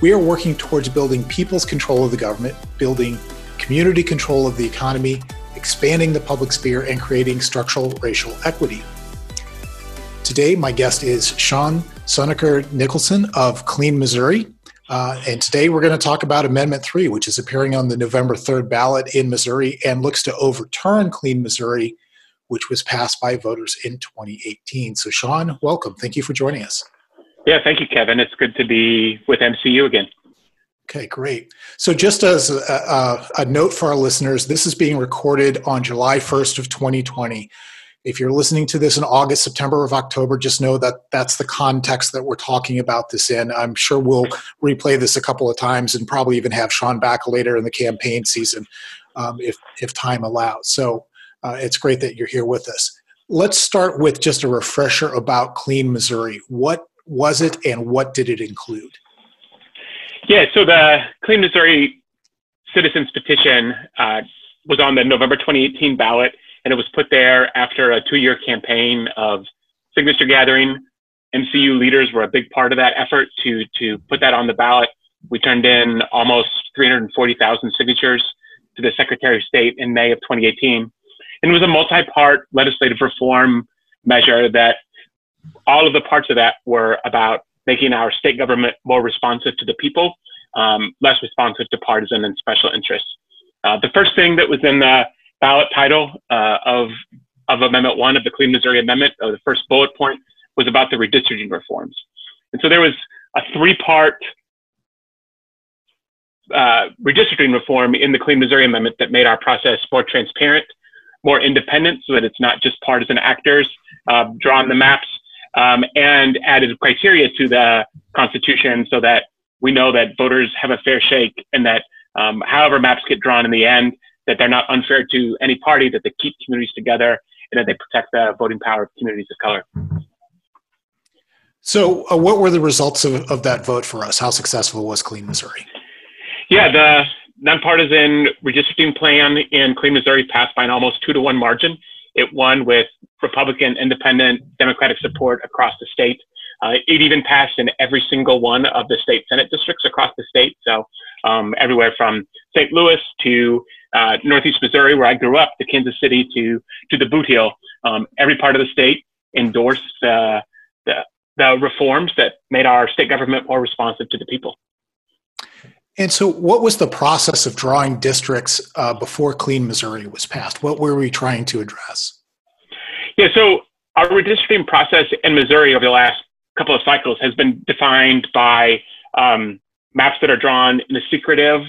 We are working towards building people's control of the government, building community control of the economy, expanding the public sphere, and creating structural racial equity. Today, my guest is Sean Soendker Nicholson of Clean Missouri. Uh, and today we're going to talk about Amendment 3, which is appearing on the November 3rd ballot in Missouri and looks to overturn Clean Missouri, which was passed by voters in 2018. So, Sean, welcome. Thank you for joining us. Yeah, thank you, Kevin. It's good to be with MCU again. Okay, great. So, just as a, a, a, note for our listeners, this is being recorded on July 1st of 2020. If you're listening to this in August, September, or October, just know that that's the context that we're talking about this in. I'm sure we'll replay this a couple of times and probably even have Sean back later in the campaign season um, if if time allows. So, uh, it's great that you're here with us. Let's start with just a refresher about Clean Missouri. What was it and what did it include? Yeah, so the Clean Missouri Citizens Petition uh, was on the November 2018 ballot, and it was put there after a two year campaign of signature gathering. MCU leaders were a big part of that effort to, to put that on the ballot. We turned in almost 340,000 signatures to the Secretary of State in May of 2018. And it was a multi part legislative reform measure that all of the parts of that were about making our state government more responsive to the people, um, less responsive to partisan and special interests. Uh, the first thing that was in the ballot title uh, of, of Amendment 1 of the Clean Missouri Amendment, or the first bullet point, was about the redistricting reforms. And so there was a three part uh, redistricting reform in the Clean Missouri Amendment that made our process more transparent, more independent, so that it's not just partisan actors uh, drawing the maps, um, and added criteria to the Constitution so that we know that voters have a fair shake and that um, however maps get drawn in the end, that they're not unfair to any party, that they keep communities together, and that they protect the voting power of communities of color. So, uh, what were the results of, of that vote for us? How successful was Clean Missouri? Yeah, the nonpartisan redistricting plan in Clean Missouri passed by an almost two to one margin. It won with Republican, Independent, Democratic support across the state. Uh, it even passed in every single one of the state Senate districts across the state. So um, everywhere from St. Louis to uh, Northeast Missouri, where I grew up, to Kansas City to to the Boot Heel, um, every part of the state endorsed uh, the the reforms that made our state government more responsive to the people. And so, what was the process of drawing districts uh, before Clean Missouri was passed? What were we trying to address? Yeah, so our redistricting process in Missouri over the last couple of cycles has been defined by um, maps that are drawn in a secretive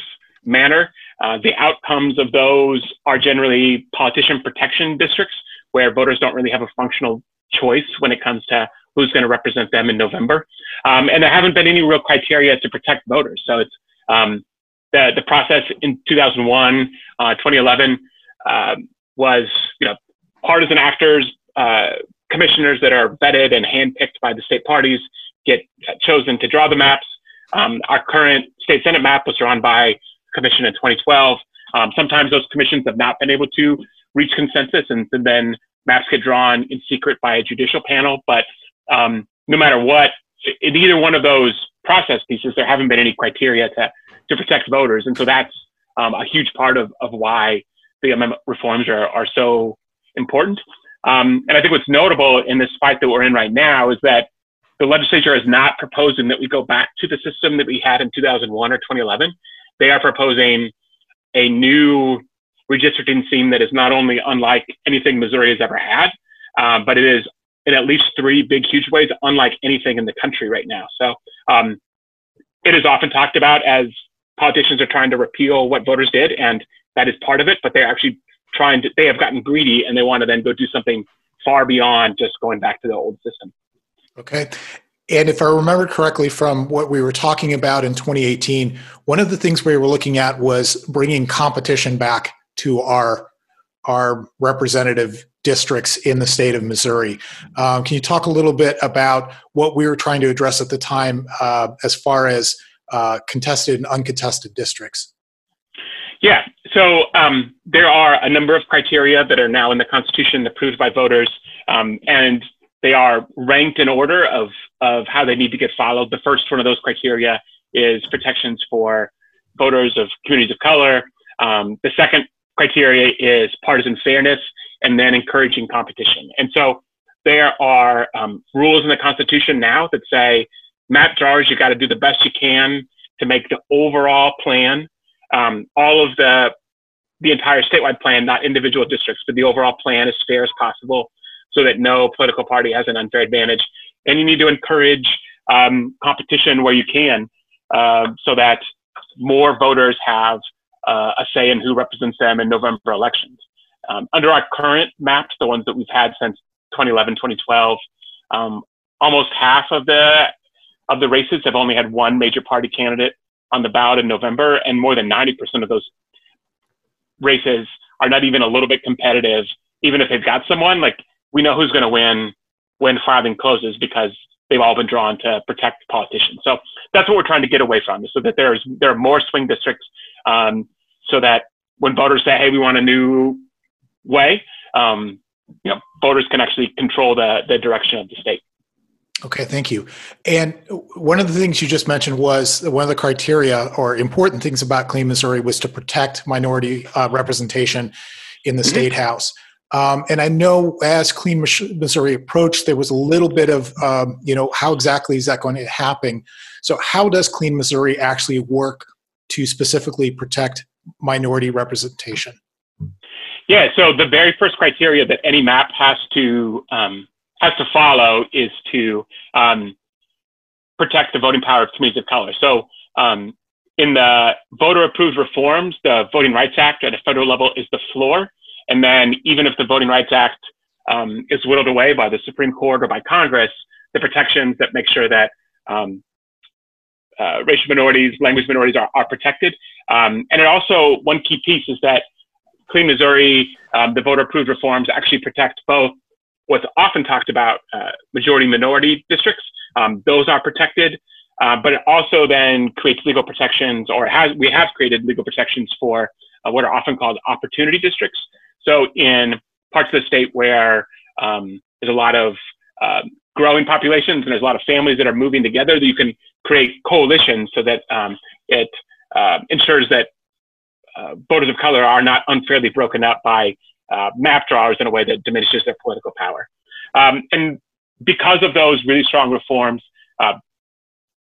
manner. Uh, the outcomes of those are generally politician protection districts where voters don't really have a functional choice when it comes to who's going to represent them in November. Um, and there haven't been any real criteria to protect voters. So it's um, the, the process in 2001, uh, 2011 uh, was, you know, partisan actors, uh, commissioners that are vetted and handpicked by the state parties get chosen to draw the maps. Um, our current state senate map was drawn by commission in 2012. Um, sometimes those commissions have not been able to reach consensus, and, and, then maps get drawn in secret by a judicial panel. But um, no matter what, in either one of those process pieces, there haven't been any criteria to to protect voters, and so that's um, a huge part of of why the amendment reforms are are so important. Um, and I think what's notable in this fight that we're in right now is that the legislature is not proposing that we go back to the system that we had in 2001 or 2011. They are proposing a new redistricting scheme that is not only unlike anything Missouri has ever had, uh, but it is in at least three big, huge ways unlike anything in the country right now. So um, it is often talked about as politicians are trying to repeal what voters did, and that is part of it, but they're actually trying to, they have gotten greedy and they want to then go do something far beyond just going back to the old system. Okay. And if I remember correctly from what we were talking about in 2018, one of the things we were looking at was bringing competition back to our our representative districts in the state of Missouri. Um, can you talk a little bit about what we were trying to address at the time uh, as far as uh, contested and uncontested districts? Yeah, so um, there are a number of criteria that are now in the Constitution approved by voters, um, and they are ranked in order of, of how they need to get followed. The first one of those criteria is protections for voters of communities of color. Um, the second criteria is partisan fairness, and then encouraging competition. And so there are um, rules in the Constitution now that say map drawers, you got to do the best you can to make the overall plan, um, all of the the entire statewide plan, not individual districts, but the overall plan as fair as possible, so that no political party has an unfair advantage. And you need to encourage um, competition where you can, uh, so that more voters have uh, a say in who represents them in November elections. Um, under our current maps, the ones that we've had since 2011, 2012, um, almost half of the of the races have only had one major party candidate on the ballot in November, and more than 90% of those races are not even a little bit competitive. Even if they've got someone, like we know who's going to win when filing closes because they've all been drawn to protect politicians. So that's what we're trying to get away from, so that there's there are more swing districts, um, so that when voters say, "Hey, we want a new way, um, you know, voters can actually control the, the direction of the state. Okay, thank you. And one of the things you just mentioned was one of the criteria or important things about Clean Missouri was to protect minority uh, representation in the mm-hmm. state house. Um, and I know as Clean Missouri approached, there was a little bit of, um, you know, how exactly is that going to happen? So, how does Clean Missouri actually work to specifically protect minority representation? Yeah, so the very first criteria that any map has to um, has to follow is to um, protect the voting power of communities of color. So um, in the voter approved reforms, the Voting Rights Act at a federal level is the floor. And then even if the Voting Rights Act um, is whittled away by the Supreme Court or by Congress, the protections that make sure that um, uh, racial minorities, language minorities are, are protected. Um, and it also, one key piece is that Clean Missouri, um, the voter approved reforms actually protect both what's often talked about uh, majority minority districts. Um, those are protected, uh, but it also then creates legal protections, or has we have created legal protections for uh, what are often called opportunity districts. So in parts of the state where um, there's a lot of um, growing populations and there's a lot of families that are moving together, you can create coalitions so that um, it uh, ensures that uh, voters of color are not unfairly broken up by uh, map drawers in a way that diminishes their political power. Um, and because of those really strong reforms, uh,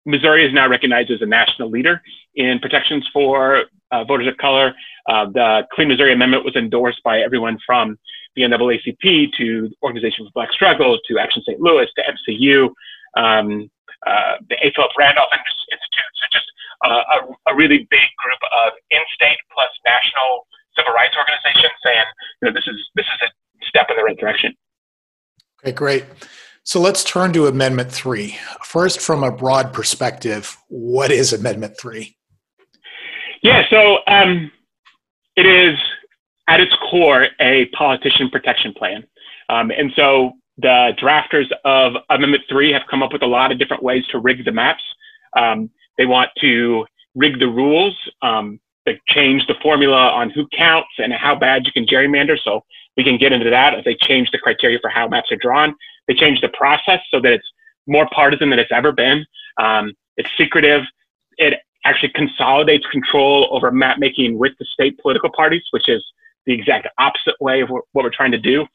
Missouri is now recognized as a national leader in protections for uh, voters of color. Uh, the Clean Missouri Amendment was endorsed by everyone from the NAACP to Organization for Black Struggle to Action St. Louis to MCU, um, uh, the A. Philip Randolph Institute. So just a, a, really big group of in-state plus national civil rights organizations saying, you know, this is this is a step in the right direction. Okay, great. So let's turn to Amendment Three first. From a broad perspective, what is Amendment Three? Yeah, so um, it is at its core a politician protection plan, um, and so the drafters of Amendment Three have come up with a lot of different ways to rig the maps. Um, they want to rig the rules, um, they change the formula on who counts and how bad you can gerrymander. So we can get into that they change the criteria for how maps are drawn. They change the process so that it's more partisan than it's ever been. Um, it's secretive. It actually consolidates control over map making with the state political parties, which is the exact opposite way of what we're trying to do.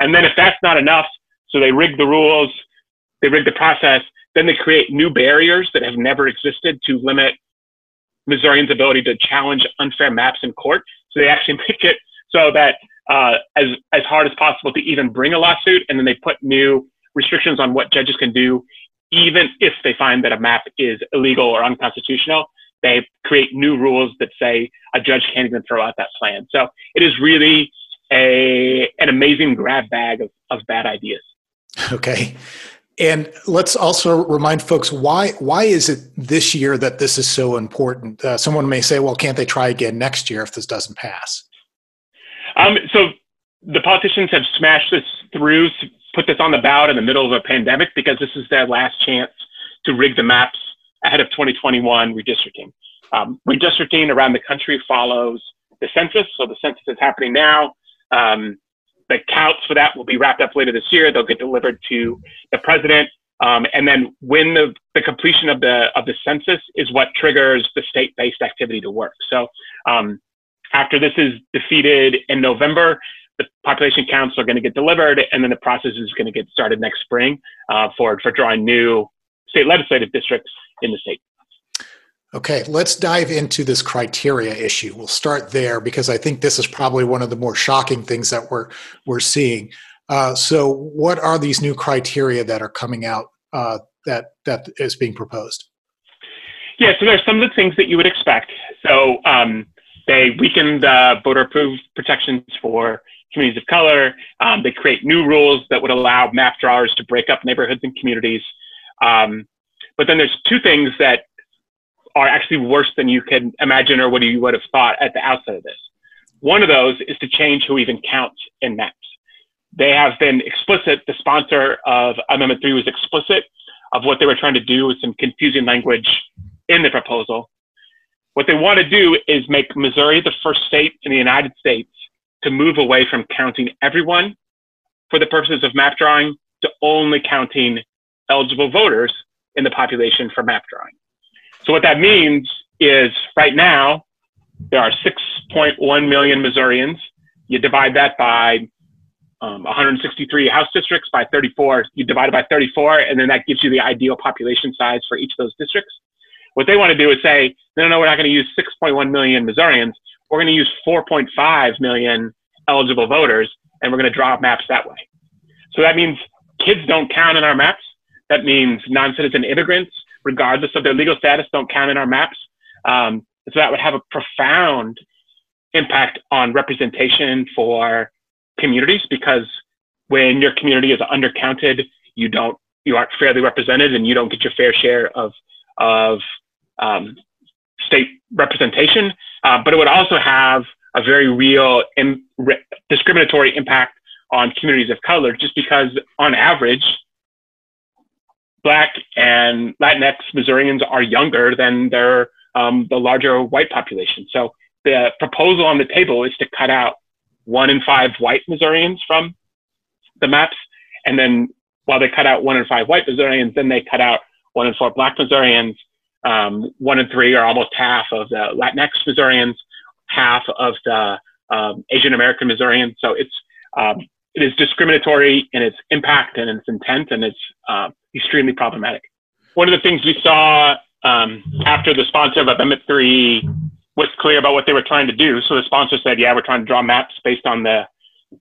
And then if that's not enough, so they rig the rules, they rig the process, then they create new barriers that have never existed to limit Missourians' ability to challenge unfair maps in court. So they actually make it so that uh, as as hard as possible to even bring a lawsuit, and then they put new restrictions on what judges can do, even if they find that a map is illegal or unconstitutional. They create new rules that say a judge can't even throw out that plan. So it is really a an amazing grab bag of, of bad ideas. Okay. And let's also remind folks why why is it this year that this is so important? Uh, someone may say, "Well, can't they try again next year if this doesn't pass?" Um, so the politicians have smashed this through, put this on the ballot in the middle of a pandemic because this is their last chance to rig the maps ahead of 2021 redistricting. Um, redistricting around the country follows the census. So the census is happening now. Um, the counts for that will be wrapped up later this year. They'll get delivered to the president. Um, and then when the, the completion of the of the census is what triggers the state-based activity to work. So um, after this is defeated in November, the population counts are going to get delivered, and then the process is going to get started next spring uh, for for drawing new state legislative districts in the state. Okay, let's dive into this criteria issue. We'll start there because I think this is probably one of the more shocking things that we're we're seeing. Uh, so, what are these new criteria that are coming out uh, that that is being proposed? Yeah, so there's some of the things that you would expect. So, um, they weakened the voter-approved protections for communities of color. Um, they create new rules that would allow map drawers to break up neighborhoods and communities. Um, but then there's two things that are actually worse than you can imagine or what you would have thought at the outset of this. One of those is to change who even counts in maps. They have been explicit, the sponsor of Amendment 3 was explicit of what they were trying to do with some confusing language in the proposal. What they want to do is make Missouri the first state in the United States to move away from counting everyone for the purposes of map drawing to only counting eligible voters in the population for map drawing. So what that means is right now, there are 6.1 million Missourians. You divide that by um, 163 House districts by 34. You divide it by 34, and then that gives you the ideal population size for each of those districts. What they want to do is say, no, no, no we're not going to use 6.1 million Missourians. We're going to use 4.5 million eligible voters, and we're going to draw maps that way. So that means kids don't count in our maps. That means non-citizen immigrants regardless of their legal status, don't count in our maps. Um, so that would have a profound impact on representation for communities because when your community is undercounted, you don't you aren't fairly represented and you don't get your fair share of of um, state representation. Uh, but it would also have a very real Im- re- discriminatory impact on communities of color, just because on average, Black and Latinx Missourians are younger than their um, the larger white population. So the proposal on the table is to cut out one in five white Missourians from the maps, and then while they cut out one in five white Missourians, then they cut out one in four Black Missourians. Um, one in three are almost half of the Latinx Missourians, half of the um, Asian American Missourians. So it's um, it is discriminatory in its impact and its intent, and it's uh, extremely problematic. One of the things we saw um, after the sponsor of Amendment 3 was clear about what they were trying to do. So the sponsor said, yeah, we're trying to draw maps based on the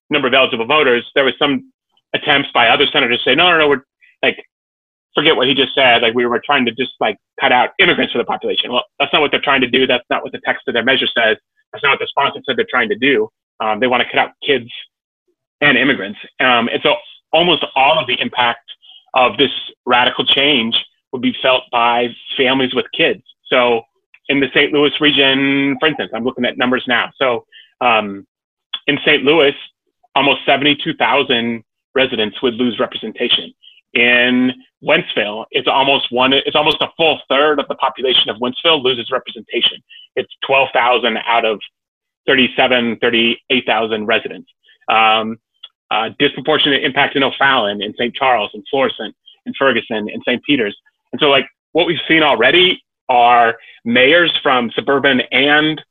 number of eligible voters. There was some attempts by other senators to say, no, no, no, we're like, forget what he just said. Like we were trying to just like cut out immigrants for the population. Well, that's not what they're trying to do. That's not what the text of their measure says. That's not what the sponsor said they're trying to do. Um, they want to cut out kids and immigrants. Um, and so almost all of the impact of this radical change would be felt by families with kids. So in the St. Louis region, for instance, I'm looking at numbers now. So um, in St. Louis, almost 72,000 residents would lose representation. In Wentzville, it's almost one, it's almost a full third of the population of Wentzville loses representation. It's 12,000 out of 37, 38,000 residents. Um, uh, disproportionate impact in O'Fallon, in St. Charles, in Florissant, in Ferguson, in St. Peter's. And so, like, what we've seen already are mayors from suburban and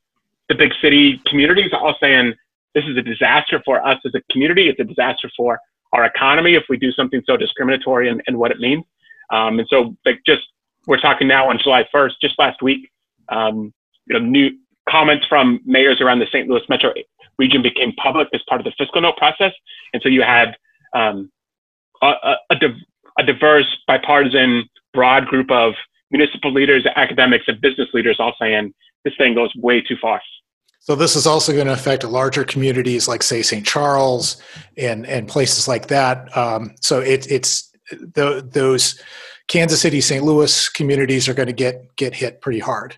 the big city communities all saying this is a disaster for us as a community. It's a disaster for our economy if we do something so discriminatory and, and what it means. Um, and so, like, just we're talking now on July 1st, just last week, um, you know, new comments from mayors around the St. Louis metro region became public as part of the fiscal note process. And so you had um, a, a, a, diverse, bipartisan, broad group of municipal leaders, academics, and business leaders all saying this thing goes way too far. So this is also going to affect larger communities like, say, St. Charles and and places like that. Um, so it, it's the, those Kansas City, St. Louis communities are going to get get hit pretty hard.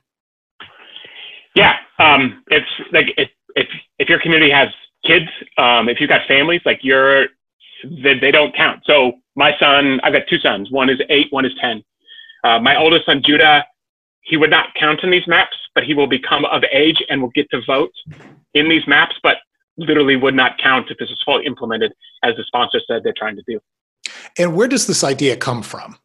Yeah, um, it's like if, if if your community has kids, um, if you've got families, like you're they, they don't count. So my son, I've got two sons. One is eight, one is ten. Uh, my oldest son Judah, he would not count in these maps, but he will become of age and will get to vote in these maps, but literally would not count if this is fully implemented, as the sponsor said they're trying to do. And where does this idea come from?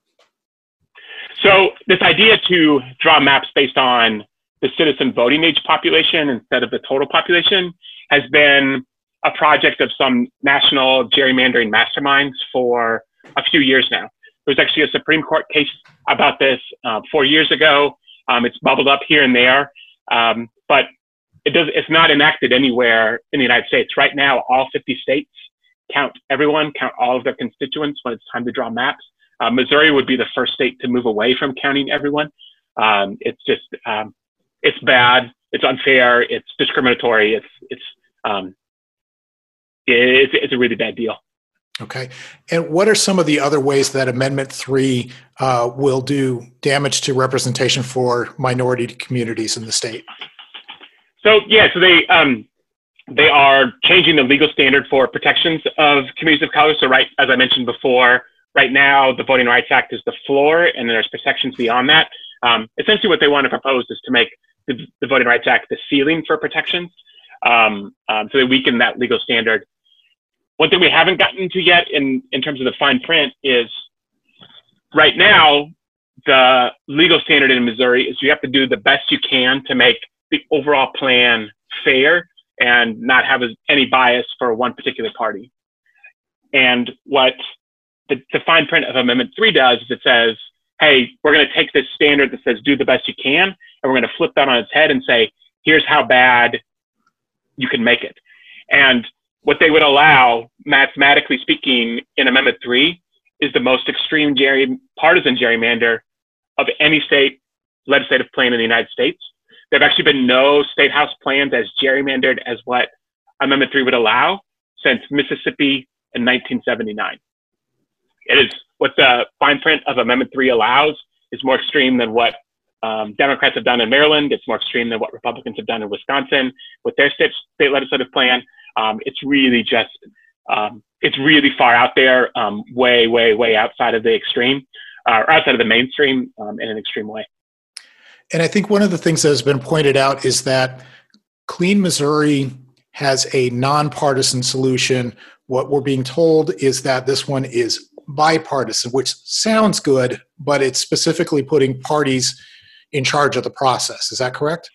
So this idea to draw maps based on the citizen voting age population instead of the total population has been a project of some national gerrymandering masterminds for a few years now. There was actually a Supreme Court case about this uh, four years ago. Um, it's bubbled up here and there, um, but it does. It's not enacted anywhere in the United States right now. All 50 states count everyone, count all of their constituents when it's time to draw maps. Uh, Missouri would be the first state to move away from counting everyone. Um, it's just um, it's bad, it's unfair, it's discriminatory, it's it's um, it's, it's a really bad deal. Okay. And what are some of the other ways that Amendment 3 uh, will do damage to representation for minority communities in the state? So, yeah, so they, um, they are changing the legal standard for protections of communities of color. So, right, as I mentioned before, right now the Voting Rights Act is the floor, and there's protections beyond that. Um, essentially, what they want to propose is to make the, the Voting Rights Act the ceiling for protections. Um, um, so they weaken that legal standard. One thing we haven't gotten to yet in, in terms of the fine print is right now, the legal standard in Missouri is you have to do the best you can to make the overall plan fair and not have any bias for one particular party. And what the, the fine print of Amendment 3 does is it says, hey, we're going to take this standard that says do the best you can, and we're going to flip that on its head and say, here's how bad you can make it. And what they would allow, mathematically speaking, in Amendment 3 is the most extreme gerry, partisan gerrymander of any state legislative plan in the United States. There have actually been no state house plans as gerrymandered as what Amendment 3 would allow since Mississippi in 1979. It is what the fine print of Amendment 3 allows is more extreme than what um, Democrats have done in Maryland. It's more extreme than what Republicans have done in Wisconsin with their state, state legislative plan. Um, it's really just, um, it's really far out there, um, way, way, way outside of the extreme, uh, or outside of the mainstream um, in an extreme way. And I think one of the things that has been pointed out is that Clean Missouri has a nonpartisan solution. What we're being told is that this one is bipartisan, which sounds good, but it's specifically putting parties in charge of the process. Is that correct?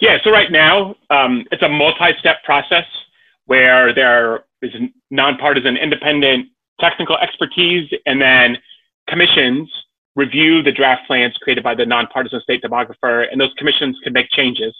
Yeah, so right now um, it's a multi step process where there is nonpartisan, independent technical expertise, and then commissions review the draft plans created by the nonpartisan state demographer, and those commissions can make changes.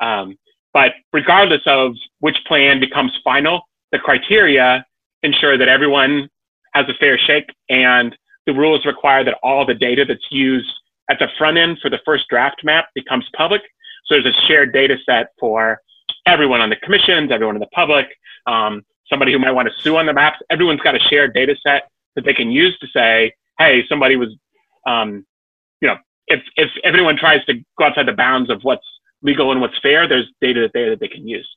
Um, but regardless of which plan becomes final, the criteria ensure that everyone has a fair shake, and the rules require that all the data that's used at the front end for the first draft map becomes public. So there's a shared data set for everyone on the commissions, everyone in the public, um, somebody who might want to sue on the maps. Everyone's got a shared data set that they can use to say, hey, somebody was, um, you know, if, if everyone tries to go outside the bounds of what's legal and what's fair, there's data there that they can use.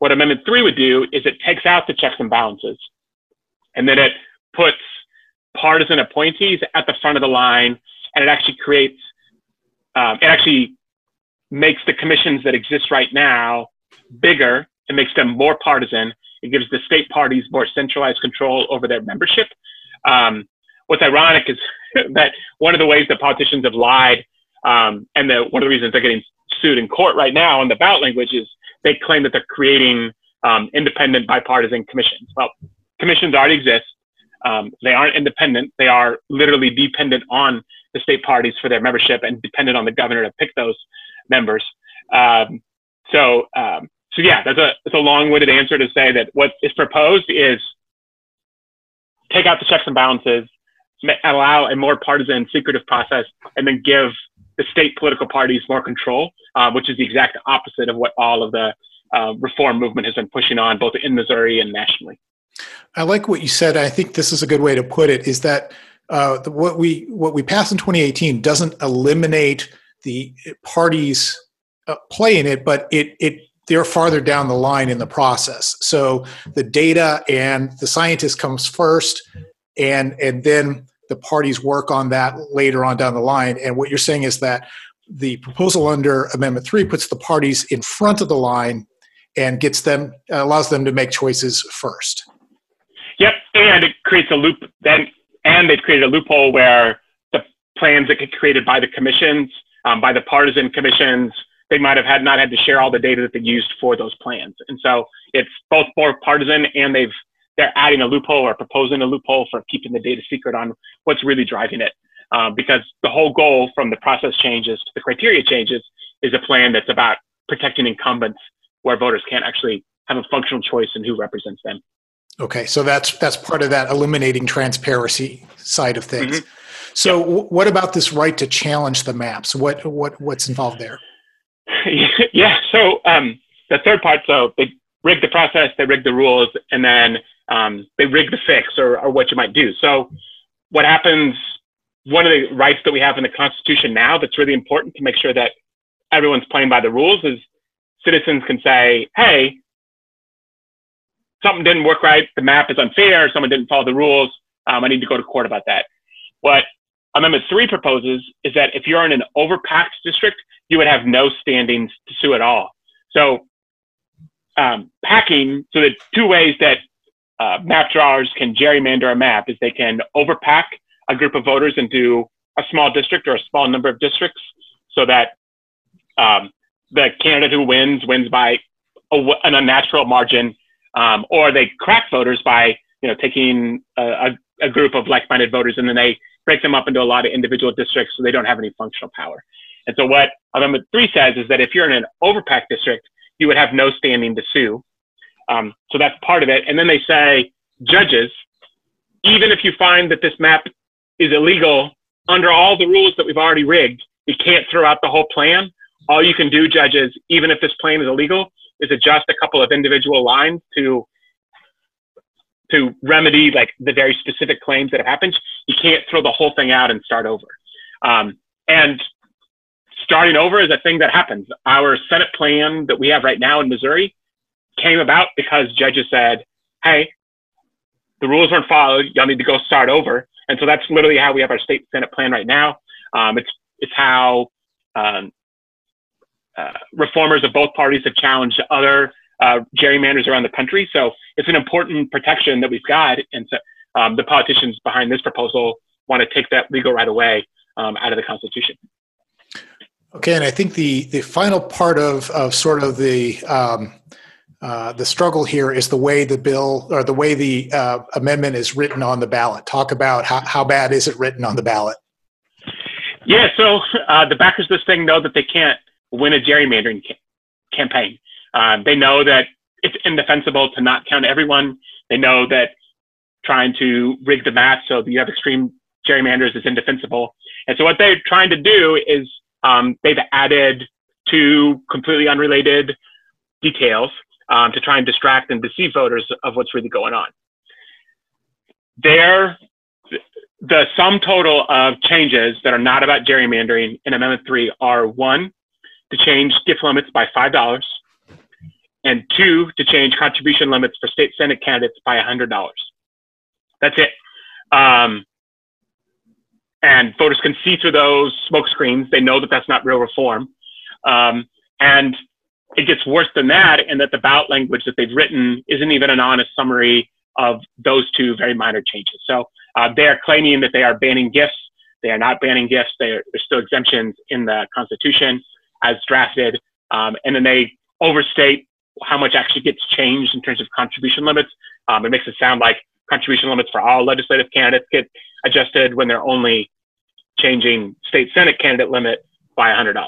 What Amendment 3 would do is it takes out the checks and balances. And then it puts partisan appointees at the front of the line, and it actually creates, um, it actually makes the commissions that exist right now bigger. It makes them more partisan. It gives the state parties more centralized control over their membership. Um, what's ironic is that one of the ways that politicians have lied, um, and the, one of the reasons they're getting sued in court right now on the ballot language is they claim that they're creating um, independent bipartisan commissions. Well, commissions already exist. Um, they aren't independent. They are literally dependent on the state parties for their membership and dependent on the governor to pick those members. Um, so, um, so yeah, that's a that's a long-winded answer to say that what is proposed is take out the checks and balances, allow a more partisan, secretive process, and then give the state political parties more control, uh, which is the exact opposite of what all of the uh, reform movement has been pushing on, both in Missouri and nationally. I like what you said. I think this is a good way to put it. Is that uh, what we what we passed in 2018 doesn't eliminate the parties uh, play in it, but it it they're farther down the line in the process. So the data and the scientist comes first, and and then the parties work on that later on down the line. And what you're saying is that the proposal under Amendment Three puts the parties in front of the line and gets them allows them to make choices first. And it creates a loop. Then and they've created a loophole where the plans that get created by the commissions, um, by the partisan commissions, they might have had not had to share all the data that they used for those plans. And so it's both more partisan and they've they're adding a loophole or proposing a loophole for keeping the data secret on what's really driving it. Um, because the whole goal from the process changes to the criteria changes is a plan that's about protecting incumbents where voters can't actually have a functional choice in who represents them. Okay, so that's that's part of that eliminating transparency side of things. Mm-hmm. So, yep. w- what about this right to challenge the maps? What what what's involved there? yeah, so um, the third part, so they rig the process, they rig the rules, and then um, they rig the fix or, or what you might do. So, what happens? One of the rights that we have in the Constitution now that's really important to make sure that everyone's playing by the rules is citizens can say, "Hey, something didn't work right, the map is unfair, someone didn't follow the rules, um, I need to go to court about that. What Amendment 3 proposes is that if you're in an overpacked district, you would have no standings to sue at all. So um, packing, so the two ways that uh, map drawers can gerrymander a map is they can overpack a group of voters into a small district or a small number of districts so that um, the candidate who wins wins by a, an unnatural margin um, or they crack voters by you know taking a, a, group of like-minded voters and then they break them up into a lot of individual districts so they don't have any functional power. And so what Amendment three says is that if you're in an overpacked district, you would have no standing to sue. Um, so that's part of it. And then they say judges, even if you find that this map is illegal under all the rules that we've already rigged, you can't throw out the whole plan. All you can do, judges, even if this plan is illegal, is adjust a couple of individual lines to to remedy like the very specific claims that have happened. You can't throw the whole thing out and start over. Um, and starting over is a thing that happens. Our Senate plan that we have right now in Missouri came about because judges said, "Hey, the rules weren't followed. Y'all need to go start over." And so that's literally how we have our state Senate plan right now. Um, it's it's how um, uh, reformers of both parties have challenged other uh, gerrymanders around the country. So it's an important protection that we've got. And so um, the politicians behind this proposal want to take that legal right away um, out of the Constitution. Okay, and I think the the final part of of sort of the um, uh, the struggle here is the way the bill or the way the uh, amendment is written on the ballot. Talk about how, how bad is it written on the ballot? Yeah, so uh, the backers of this thing know that they can't win a gerrymandering ca- campaign. Uh, they know that it's indefensible to not count everyone. They know that trying to rig the math so that you have extreme gerrymanders is indefensible. And so what they're trying to do is um, they've added two completely unrelated details um, to try and distract and deceive voters of what's really going on. There, the sum total of changes that are not about gerrymandering in Amendment 3 are one, to change gift limits by $5, and two, to change contribution limits for state Senate candidates by $100. That's it. Um, and voters can see through those smoke screens. They know that that's not real reform. Um, and it gets worse than that, in that the ballot language that they've written isn't even an honest summary of those two very minor changes. So uh, they are claiming that they are banning gifts. They are not banning gifts. They are, there's still exemptions in the Constitution as drafted, um, and then they overstate how much actually gets changed in terms of contribution limits. Um, it makes it sound like contribution limits for all legislative candidates get adjusted when they're only changing state senate candidate limit by $100.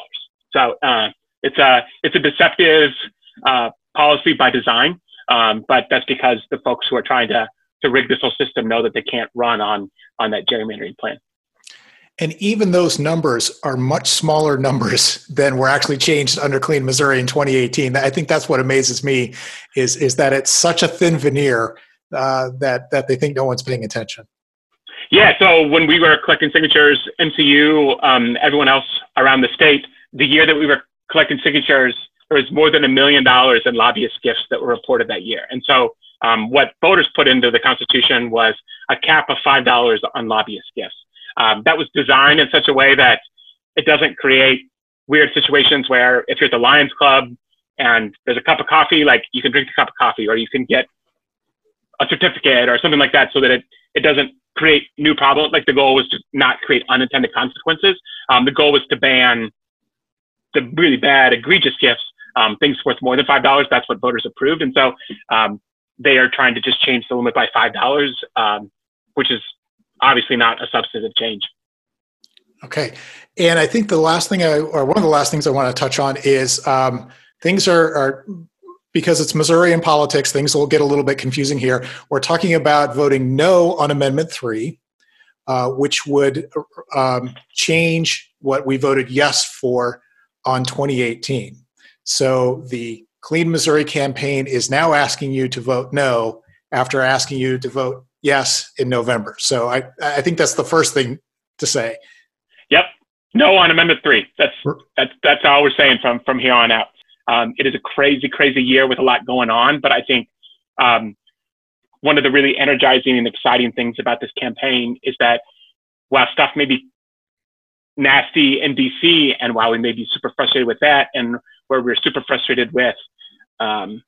So uh, it's a it's a deceptive uh, policy by design, um, but that's because the folks who are trying to to rig this whole system know that they can't run on on that gerrymandering plan. And even those numbers are much smaller numbers than were actually changed under Clean Missouri in 2018. I think that's what amazes me is, is that it's such a thin veneer uh, that that they think no one's paying attention? Yeah, so when we were collecting signatures, MCU, um, everyone else around the state, the year that we were collecting signatures, there was more than a million dollars in lobbyist gifts that were reported that year. And so um, what voters put into the Constitution was a cap of $5 on lobbyist gifts. Um, that was designed in such a way that it doesn't create weird situations where if you're at the Lions Club and there's a cup of coffee, like you can drink a cup of coffee or you can get a certificate or something like that so that it, it doesn't create new problems. Like the goal was to not create unintended consequences. Um, the goal was to ban the really bad, egregious gifts, um, things worth more than $5. That's what voters approved. And so um, they are trying to just change the limit by $5, um, which is obviously not a substantive change. Okay. And I think the last thing I, or one of the last things I want to touch on is um, things are, are, because it's Missouri and politics, things will get a little bit confusing here. We're talking about voting no on Amendment 3, uh, which would um, change what we voted yes for on 2018. So the Clean Missouri campaign is now asking you to vote no after asking you to vote yes in November. So I, I think that's the first thing to say. Yep. No on Amendment three. That's that's that's all we're saying from from here on out. Um, it is a crazy, crazy year with a lot going on, but I think um, one of the really energizing and exciting things about this campaign is that while stuff may be nasty in DC, and while we may be super frustrated with that, and where we're super frustrated with um,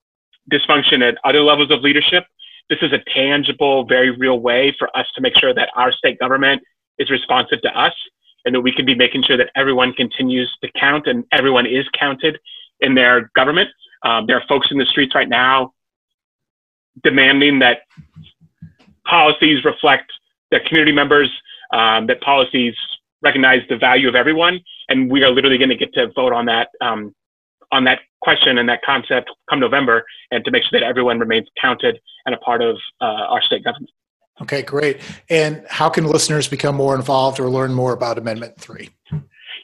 dysfunction at other levels of leadership, this is a tangible, very real way for us to make sure that our state government is responsive to us and that we can be making sure that everyone continues to count and everyone is counted in their government. Um, there are folks in the streets right now demanding that policies reflect their community members, um, that policies recognize the value of everyone, and we are literally going to get to vote on that um, on that question and that concept come November, and to make sure that everyone remains counted and a part of uh, our state government. Okay, great. And how can listeners become more involved or learn more about Amendment 3?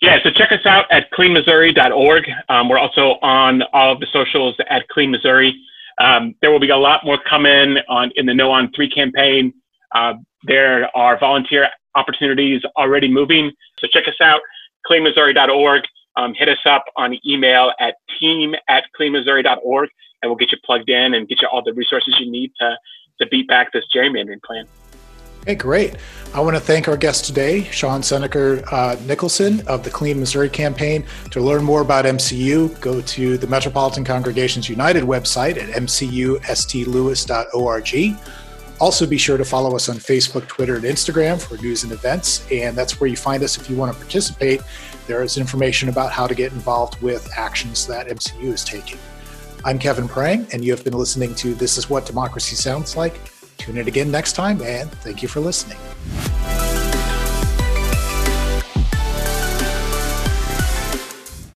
Yeah, so check us out at cleanmissouri.org. Um, we're also on all of the socials at Clean Missouri. Um, there will be a lot more coming on in the No on 3 campaign. Uh, there are volunteer opportunities already moving. So check us out, cleanmissouri.org. Um, hit us up on email at team at cleanmissouri.org, and we'll get you plugged in and get you all the resources you need to to beat back this gerrymandering plan. Okay, great. I want to thank our guest today, Sean Soendker uh, Nicholson of the Clean Missouri Campaign. To learn more about MCU, go to the Metropolitan Congregations United website at mcustlewis.org. Also, be sure to follow us on Facebook, Twitter, and Instagram for news and events. And that's where you find us if you want to participate. There is information about how to get involved with actions that MCU is taking. I'm Kevin Prang, and you have been listening to This Is What Democracy Sounds Like. Tune in again next time, and thank you for listening.